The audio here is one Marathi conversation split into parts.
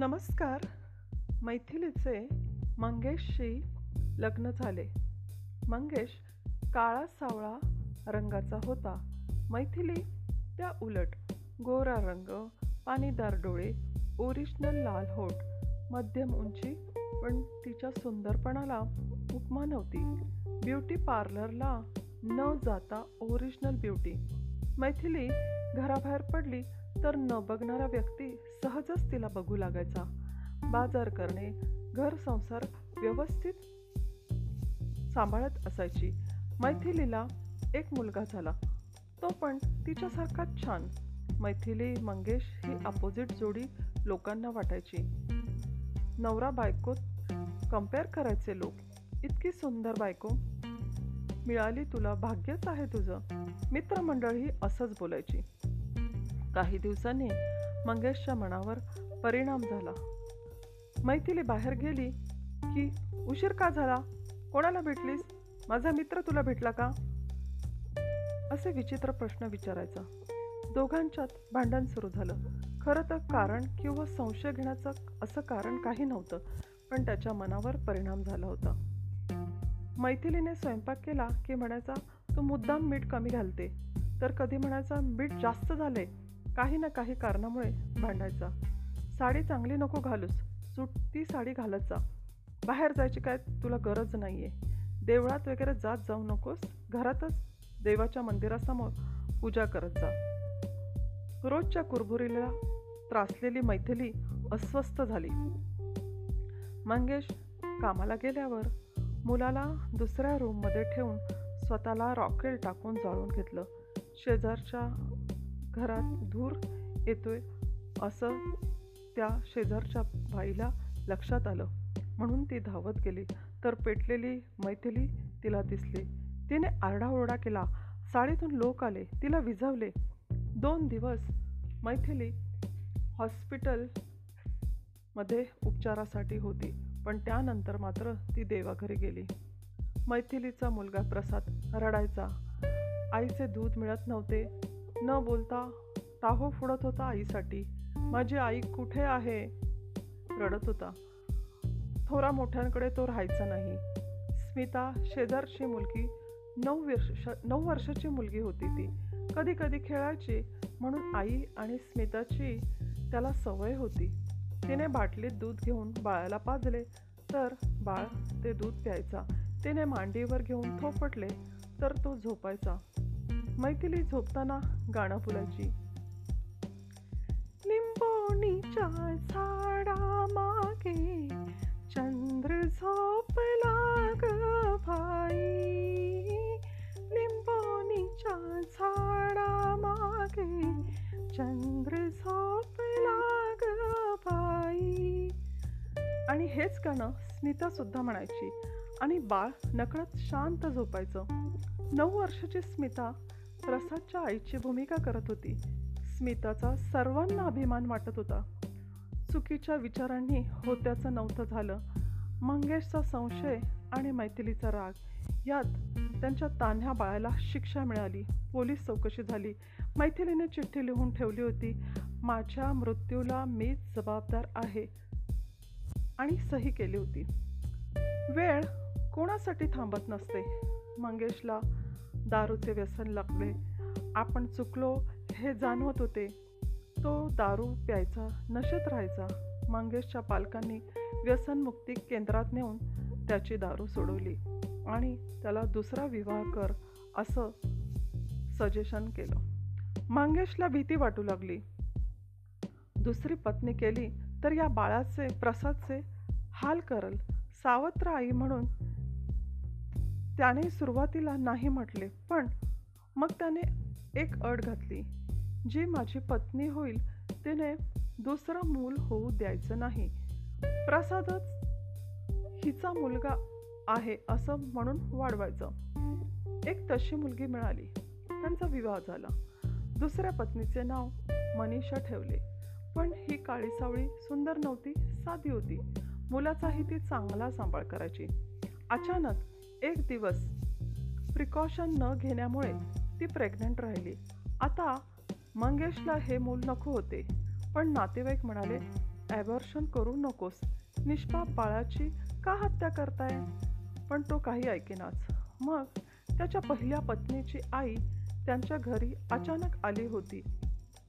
नमस्कार. मैथिलीचे मंगेशशी लग्न झाले. मंगेश काळा सावळा रंगाचा होता. मैथिली त्या उलट गोरा रंग पाणीदार डोळे ओरिजिनल लाल होठ मध्यम उंची पण तिच्या सुंदरपणाला उपमा नव्हती. ब्युटी पार्लरला न जाता ओरिजिनल ब्युटी. मैथिली घराबाहेर पडली तर न बघणारा व्यक्ती सहजच तिला बघू लागायचा. बाजार करणे घर संसार व्यवस्थित सांभाळत असायची. मैथिलीला एक मुलगा झाला. तो पण तिच्यासारखाच छान. मैथिली मंगेश ही अपोजिट जोडी लोकांना वाटायची. नवरा बायकोत कंपेअर करायचे लोक. इतकी सुंदर बायको. मिळाली तुला भाग्यच आहे तुझं. मित्रमंडळ ही असंच बोलायची. काही दिवसांनी मंगेशच्या मनावर परिणाम झाला. मैथिली बाहेर गेली की उशीर का झाला? कोणाला भेटलीस? माझा मित्र तुला भेटला का? असे विचित्र प्रश्न विचारायचा. दोघांच्यात भांडण सुरू झालं. खरं तर कारण किंवा संशय घेण्याचं असं कारण काही नव्हतं पण त्याच्या मनावर परिणाम झाला होता. मैथिलीने स्वयंपाक केला की म्हणायचा तू मुद्दाम मीठ कमी घालते. तर कधी म्हणायचा मीठ जास्त झाले काही ना काही कारणामुळे भांडायचा. साडी चांगली नको घालूस. सुटती साडी घालत जा. बाहेर जायची काय तुला गरज नाही आहे देवळात वगैरे जात जाऊ नकोस. घरातच देवाच्या मंदिरासमोर पूजा करत जा. रोजच्या कुरबुरीला त्रासलेली मैथिली अस्वस्थ झाली. मंगेश कामाला गेल्यावर मुलाला दुसऱ्या रूममध्ये ठेवून स्वतःला रॉकेल टाकून जाळून घेतलं. शेजारच्या घरात धूर येतोय असं त्या शेजारच्या बाईला लक्षात आलं. म्हणून ती धावत गेली. तर पेटलेली मैथिली तिला दिसली. तिने आरडाओरडा केला. साडीतून लोक आले. तिला विझवले. दोन दिवस मैथिली हॉस्पिटलमध्ये उपचारासाठी होती. पण त्यानंतर मात्र ती देवाघरी गेली. मैथिलीचा मुलगा प्रसाद रडायचा. आईचे दूध मिळत नव्हते. न बोलता ताहो फुडत होता आईसाठी. माझी आई कुठे आहे? रडत होता. थोरा मोठ्यांकडे तो राहायचा नाही. स्मिता शेजारची मुलगी नऊ वर्ष नऊ वर्षाची मुलगी होती ती. कधी कधी खेळायची म्हणून आई आणि स्मिताची त्याला सवय होती. तिने बाटलीत दूध घेऊन बाळाला पाजले तर बाळ ते दूध प्यायचा. तिने मांडीवर घेऊन थोपटले तर तो झोपायचा. मैथिली झोपताना गाणं फुलाची. लिंबोणीच्या झाडा मागे चंद्र झोपला ग भाई. लिंबोणीच्या झाडा मागे चंद्र झोपला ग भाई. आणि हेच गाणं स्मिता सुद्धा म्हणायची. आणि बाळ नकळत शांत झोपायचं. नऊ वर्षाची स्मिता प्रसादच्या आईची भूमिका करत होती. स्मिताचा सर्वांना अभिमान वाटत होता. चुकीच्या विचारांनी होत्याचं नव्हतं झालं. मंगेशचा संशय आणि मैथिलीचा राग यात त्यांच्या तान्ह्या बाळाला शिक्षा मिळाली. पोलीस चौकशी झाली. मैथिलीने चिठ्ठी लिहून ठेवली होती माझ्या मृत्यूला मीच जबाबदार आहे आणि सही केली होती. वेळ कोणासाठी थांबत नसते. मंगेशला दारूचे व्यसन लागले. आपण चुकलो हे जाणवत होते. तो दारू प्यायचा नशेत राहायचा. मंगेशच्या पालकांनी व्यसनमुक्ती केंद्रात नेऊन त्याची दारू सोडवली आणि त्याला दुसरा विवाह कर असं सजेशन केलं. मंगेशला भीती वाटू लागली. दुसरी पत्नी केली तर या बाळाचे प्रसादचे हाल करल. सावत्र आई म्हणून त्याने सुरुवातीला नाही म्हटले पण मग त्याने एक अट घातली जी माझी पत्नी होईल तिने दुसरं मूल होऊ द्यायचं नाही. प्रसादच हिचा मुलगा आहे असं म्हणून वाढवायचं. एक तशी मुलगी मिळाली त्यांचा विवाह झाला. दुसऱ्या पत्नीचे नाव मनीषा ठेवले पण ही काळी सावळी सुंदर नव्हती साधी होती. मुलाचाही ती चांगला सांभाळ करायची. अचानक एक दिवस प्रिकॉशन न घेण्यामुळे ती प्रेग्नंट राहिली. आता मंगेशला हे मूल नको होते पण नातेवाईक म्हणाले ॲबॉर्शन करू नकोस. निष्पाप बाळाची का हत्या करताय? पण तो काही ऐकेनाच. मग त्याच्या पहिल्या पत्नीची आई त्यांच्या घरी अचानक आली होती.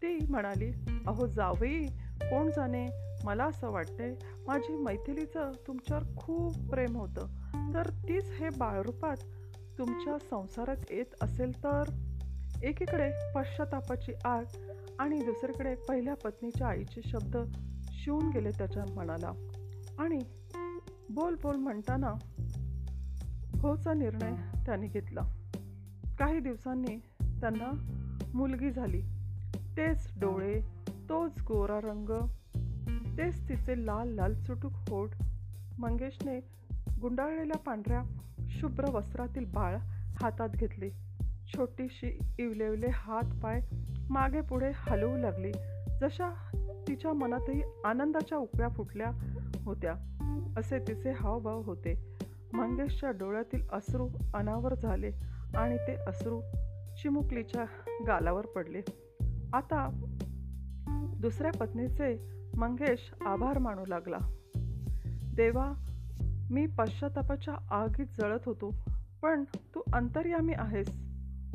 ती म्हणाली अहो जावई कोण जाणे? मला असं वाटते माझी मैथिलीचं तुमच्यावर खूप प्रेम होतं. तर तीच हे बाळरूपात तुमच्या संसारात येत असेल तर? एकीकडे पश्चातापाची आग आणि दुसरीकडे पहिल्या पत्नीच्या आईचे शब्द शिवून गेले त्याच्या मनाला. आणि बोल बोल म्हणताना होचा निर्णय त्याने घेतला. काही दिवसांनी त्यांना मुलगी झाली. तेच डोळे तोच गोरा रंग तेच तिचे लाल लाल चुटूक होठ मंगेशने गुंडाळलेल्या पांढऱ्या शुभ्र वस्त्रातील बाळ हातात घेतले. छोटीशी इवलेवले हात पाय मागे पुढे हलवू लागली. जशा तिच्या मनातही आनंदाच्या उकळ्या फुटल्या होत्या असे तिचे हावभाव होते. मंगेशच्या डोळ्यातील अश्रू अनावर झाले आणि ते अश्रू चिमुकलीच्या गालावर पडले. आता दुसऱ्या पत्नीचे मंगेश आभार मानू लागला. देवा मी पश्चातापाच्या आगीत जळत होतो. पण तू अंतर्यामी आहेस.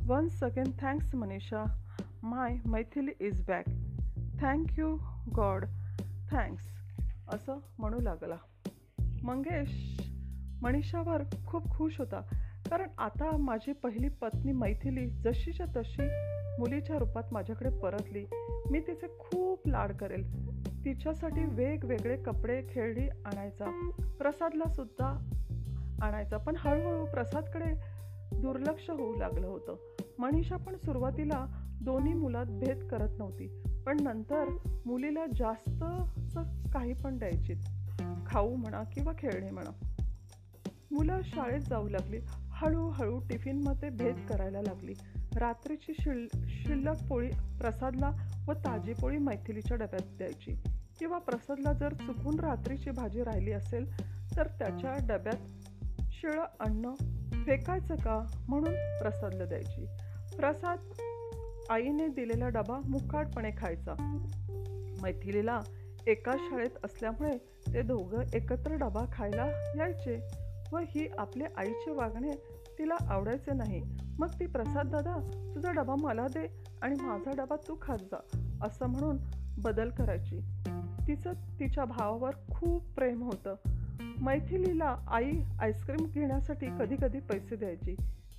Once again thanks Manisha. My Maithili is back thank you God thanks असं म्हणू लागला. मंगेश मनीषावर खूप खुश होता. कारण आता माझी पहिली पत्नी मैथिली जशीच्या तशी मुलीच्या रूपात माझ्याकडे परतली. मी तिचे खूप लाड करेल. तिच्यासाठी वेगवेगळे कपडे खेळणी आणायचा. प्रसादला सुद्धा आणायचा. पण हळूहळू प्रसादकडे दुर्लक्ष होऊ लागलं होतं. मनीषा पण सुरुवातीला दोन्ही मुलात भेद करत नव्हती. पण नंतर मुलीला जास्त काही पण द्यायची खाऊ म्हणा किंवा खेळणे म्हणा. मुलं शाळेत जाऊ लागली. हळूहळू टिफिनमध्ये भेद करायला लागली. रात्रीची शिल शिल्लक पोळी प्रसादला व ताजी पोळी मैथिलीच्या डब्यात द्यायची. किंवा प्रसादला जर चुकून रात्रीची भाजी राहिली असेल तर त्याच्या डब्यात शिळं अन्न फेकायचं का म्हणून प्रसादला द्यायची. प्रसाद आईने दिलेला डबा मुकाटपणे खायचा. मैथिलीला एका शाळेत असल्यामुळे ते दोघं एकत्र डबा खायला यायचे. व ही आपल्या आईचे वागणे तिला आवडायचे नाही. मग ती प्रसाद दादा तुझा डबा मला दे आणि माझा डबा तू खात जा असं म्हणून बदल करायची. तिचं तिच्या भावावर खूप प्रेम होतं. मैथिलीला आई आईस्क्रीम घेण्यासाठी कधी कधी पैसे द्यायची.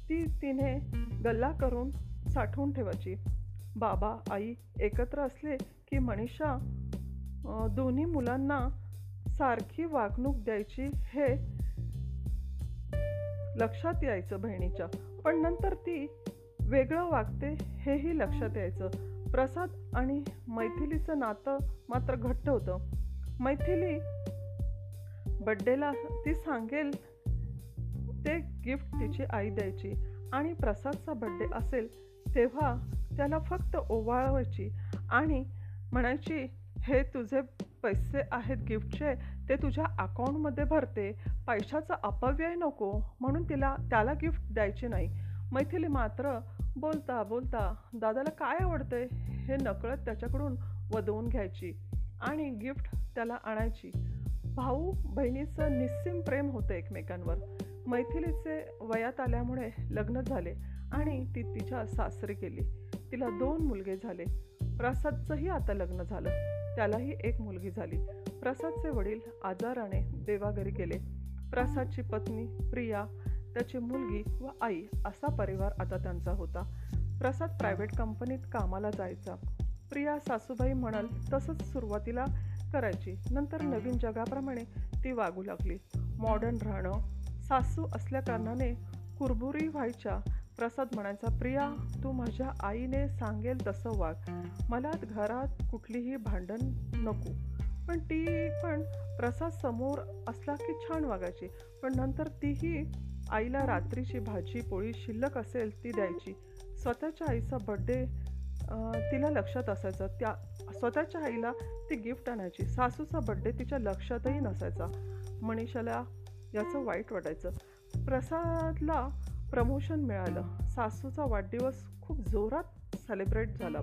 ती तिने गल्ला करून साठवून ठेवायची. बाबा आई एकत्र असले की मनीषा दोन्ही मुलांना सारखी वागणूक द्यायची हे लक्षात यायचं बहिणीच्या. पण नंतर ती वेगळं वागते हेही लक्षात यायचं. प्रसाद आणि मैथिलीचं नातं मात्र घट्ट होतं. मैथिली बड्डेला ती सांगेल ते गिफ्ट तिची आई द्यायची. आणि प्रसादचा बड्डे असेल तेव्हा त्याला फक्त ओवाळवायची आणि म्हणायची हे तुझे पैसे आहेत गिफ्टचे ते तुझ्या अकाउंटमध्ये भरते. पैशाचा अपव्यय नको म्हणून तिला त्याला गिफ्ट द्यायचे नाही. मैथिली मात्र बोलता बोलता दादाला काय आवडते हे नकळत त्याच्याकडून वदवून घ्यायची आणि गिफ्ट त्याला आणायची. भाऊ बहिणीचं निस्सीम प्रेम होतं एकमेकांवर. मैथिलीचे वयात आल्यामुळे लग्न झाले आणि ती तिच्या सासरी गेली. तिला दोन मुलगे झाले. प्रसादचंही आता लग्न झालं. त्यालाही एक मुलगी झाली. प्रसादचे वडील आजाराने देवाघरी गेले. प्रसादची पत्नी प्रिया त्याची मुलगी व आई असा परिवार आता त्यांचा होता. प्रसाद प्रायव्हेट कंपनीत कामाला जायचा. प्रिया सासूबाई म्हणाल तसंच सुरुवातीला करायची. नंतर नवीन जगाप्रमाणे ती वागू लागली. मॉडर्न राहणं सासू असल्याकारणाने कुरबुरी व्हायच्या प्रसाद म्हणायचा प्रिया तू माझ्या आईने सांगेल तसं वाग. मला घरात कुठलीही भांडण नको. पण ती पण प्रसाद समोर असला की छान वागायची. पण नंतर तीही आईला रात्रीची भाजी पोळी शिल्लक असेल ती द्यायची. स्वतःच्या आईचा बड्डे तिला लक्षात असायचं. त्या स्वतःच्या आईला ती गिफ्ट आणायची. सासूचा बड्डे तिच्या लक्षातही नसायचा. मनीषाला याचं वाईट वाटायचं. प्रसादला प्रमोशन मिळालं. सासूचा वाढदिवस खूप जोरात सेलिब्रेट झाला.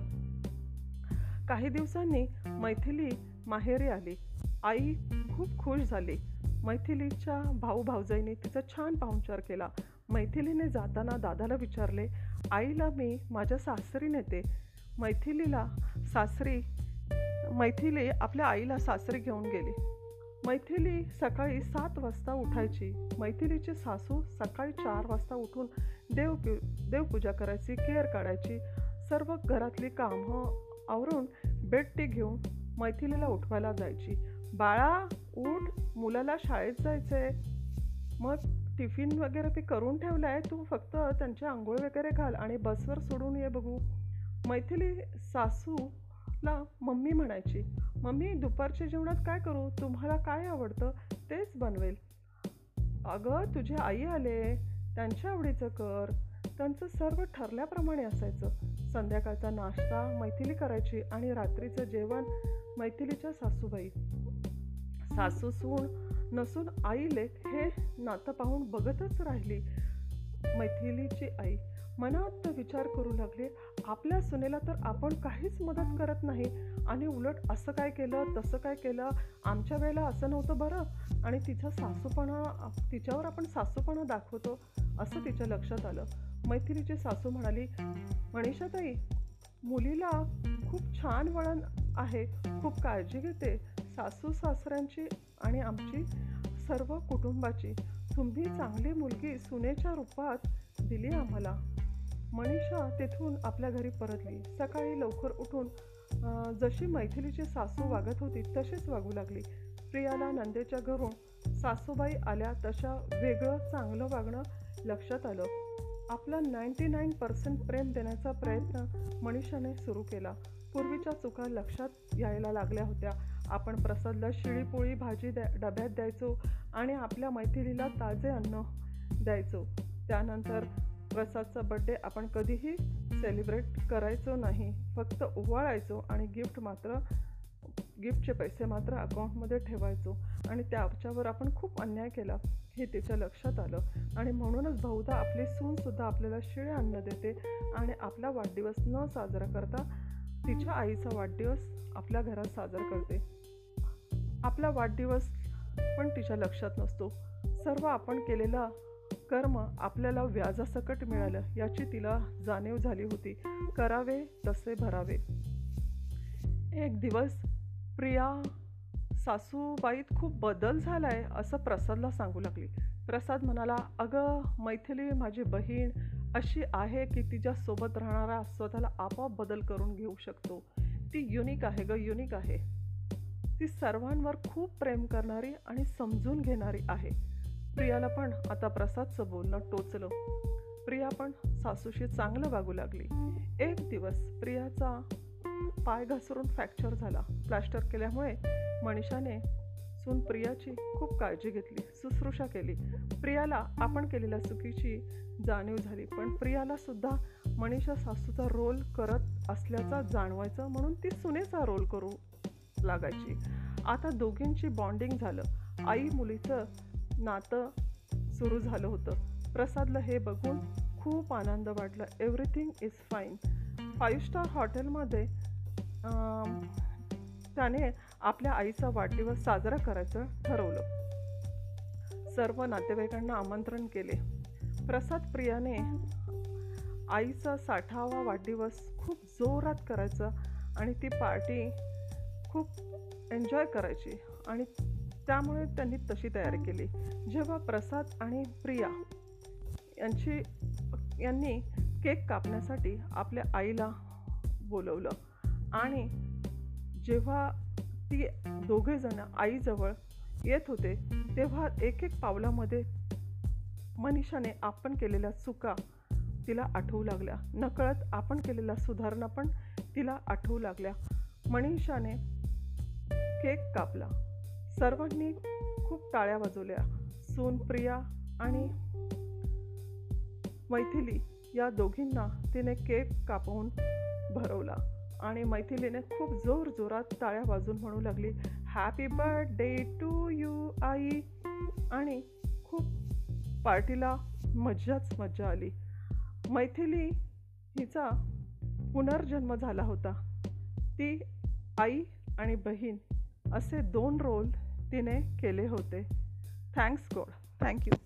काही दिवसांनी मैथिली माहेरी आली. आई खूप खुश झाली. मैथिलीच्या भाऊ भाऊजाईने तिचा छान पाहुणचार केला. मैथिलीने जाताना दादाला विचारले आईला मी माझ्या सासरी नेते. मैथिलीला सासरी मैथिली आपल्या आईला सासरी घेऊन गेली. मैथिली सकाळी सात वाजता उठायची. मैथिलीची सासू सकाळी चार वाजता उठून देव देवपूजा करायची केअर काढायची. सर्व घरातली कामं आवरून बेडटी घेऊन मैथिलीला उठवायला जायची. बाळा उठ मुलाला शाळेत जायचंय. मग टिफिन वगैरे ते करून ठेवलं आहे तू फक्त त्यांच्या आंघोळ वगैरे घाल आणि बसवर सोडून ये बघू. मैथिली सासूला मम्मी म्हणायची मम्मी दुपारच्या जेवणात काय करू? तुम्हाला काय आवडतं? तेच बनवेल. अगं तुझे आई आले. त्यांच्या आवडीचं कर. त्यांचं सर्व ठरल्याप्रमाणे असायचं. संध्याकाळचा नाश्ता मैथिली करायची आणि रात्रीचं जेवण मैथिलीच्या सासूबाई. सासू सून नसून आई लेख हे नातं पाहून बघतच राहिली मैथिलीची आई. मनात विचार करू लागले आपल्या सुनेला तर आपण काहीच मदत करत नाही. आणि उलट असं काय केलं तसं काय केलं? आमच्या वेळेला असं नव्हतं बरं. आणि तिचा सासूपणा तिच्यावर आपण सासूपणा दाखवतो असं तिच्या लक्षात आलं. मैथिलीची सासू म्हणाली मनीषाताई मुलीला खूप छान वळण आहे. खूप काळजी घेते. सासू सासऱ्यांची आणि आमची सर्व कुटुंबाची. तुम्ही चांगली मुलगी सुनेच्या रूपात दिली आम्हाला. मनीषा तेथून आपल्या घरी परतली. सकाळी लवकर उठून जशी मैथिलीची सासू वागत होती तशीच वागू लागली. प्रियाला नंदेच्या घरून सासूबाई आल्या तशा वेगळं चांगलं वागणं लक्षात आलं. आपला नाईन्टी नाईन पर्सेंट प्रेम देण्याचा प्रयत्न मनीषाने सुरू केला. पूर्वीच्या चुका लक्षात यायला लागल्या होत्या. आपण प्रसादला शिळीपोळी भाजी द्या डब्यात द्यायचो आणि आपल्या मैथिलीला ताजे अन्न द्यायचो. त्यानंतर प्रसादचा बड्डे आपण कधीही सेलिब्रेट करायचो नाही. फक्त ओवाळायचो आणि गिफ्ट मात्र गिफ्टचे पैसे मात्र अकाउंटमध्ये ठेवायचो. आणि त्याच्यावर आपण खूप अन्याय केला हे तिच्या लक्षात आलं. आणि म्हणूनच बहुधा आपली सूनसुद्धा आपल्याला शिळे अन्न देते आणि आपला वाढदिवस न साजरा करता तिच्या आईचा वाढदिवस आपल्या घरात साजरा करते. आपला वाढदिवस पण तिच्या लक्षात नसतो. सर्व आपण केलेला कर्म आपल्याला व्याजासकट मिळालं याची तिला जाणीव झाली होती. करावे तसे भरावे. एक दिवस प्रिया सासूबाईत खूप बदल झाला आहे असं प्रसादला सांगू लागली. प्रसाद म्हणाला अगं मैथिली माझी बहीण अशी आहे की तिच्यासोबत राहणारा स्वतःला आपोआप बदल करून घेऊ शकतो. ती युनिक आहे ग युनिक आहे. ती सर्वांवर खूप प्रेम करणारी आणि समजून घेणारी आहे. प्रियाला पण आता प्रसादचं बोलणं टोचलं. प्रिया पण सासूशी चांगलं वागू लागली. एक दिवस प्रियाचा पाय घसरून फ्रॅक्चर झाला. प्लास्टर केल्यामुळे मनीषाने सून प्रियाची खूप काळजी घेतली शुश्रूषा केली. प्रियाला आपण केलेल्या चुकीची जाणीव झाली पण प्रियाला सुद्धा मनीषा सासूचा रोल करत असल्याचा जाणवायचं म्हणून ती सुनेचा रोल करू लागायची. आता दोघींची बॉन्डिंग झालं. आई मुलीचं नातं सुरू झालं होतं. प्रसादला हे बघून खूप आनंद वाटला. Everything is fine five star हॉटेलमध्ये त्याने आपल्या आईचा वाढदिवस साजरा करायचं ठरवलं. सर्व नातेवाईकांना आमंत्रण केले. प्रसाद प्रियाने आईचा साठावा वाढदिवस खूप जोरात करायचा आणि ती पार्टी खूप एन्जॉय करायची. आणि त्यामुळे त्यांनी तशी तयारी केली. जेव्हा प्रसाद आणि प्रिया यांची यांनी केक कापण्यासाठी आपल्या आईला बोलवलं आणि जेव्हा ती दोघेजण आईजवळ येत होते तेव्हा एक एक पावलामध्ये मनीषाने आपण केलेल्या चुका तिला आठवू लागल्या. नकळत आपण केलेल्या सुधारणा पण तिला आठवू लागल्या. मनीषाने केक कापला. सर्वांनी खूप टाळ्या वाजवल्या. सोनप्रिया आणि मैथिली या दोघींना तिने केक कापवून भरवला आणि मैथिलीने खूप जोर जोरात टाळ्या वाजून म्हणू लागली हॅपी बर्थडे टू यू आई. आणि खूप पार्टीला मज्जाच मज्जा आली. मैथिली हिचा पुनर्जन्म झाला होता. ती आई आणि बहीण असे दोन रोल तिने केले होते. Thanks God thank you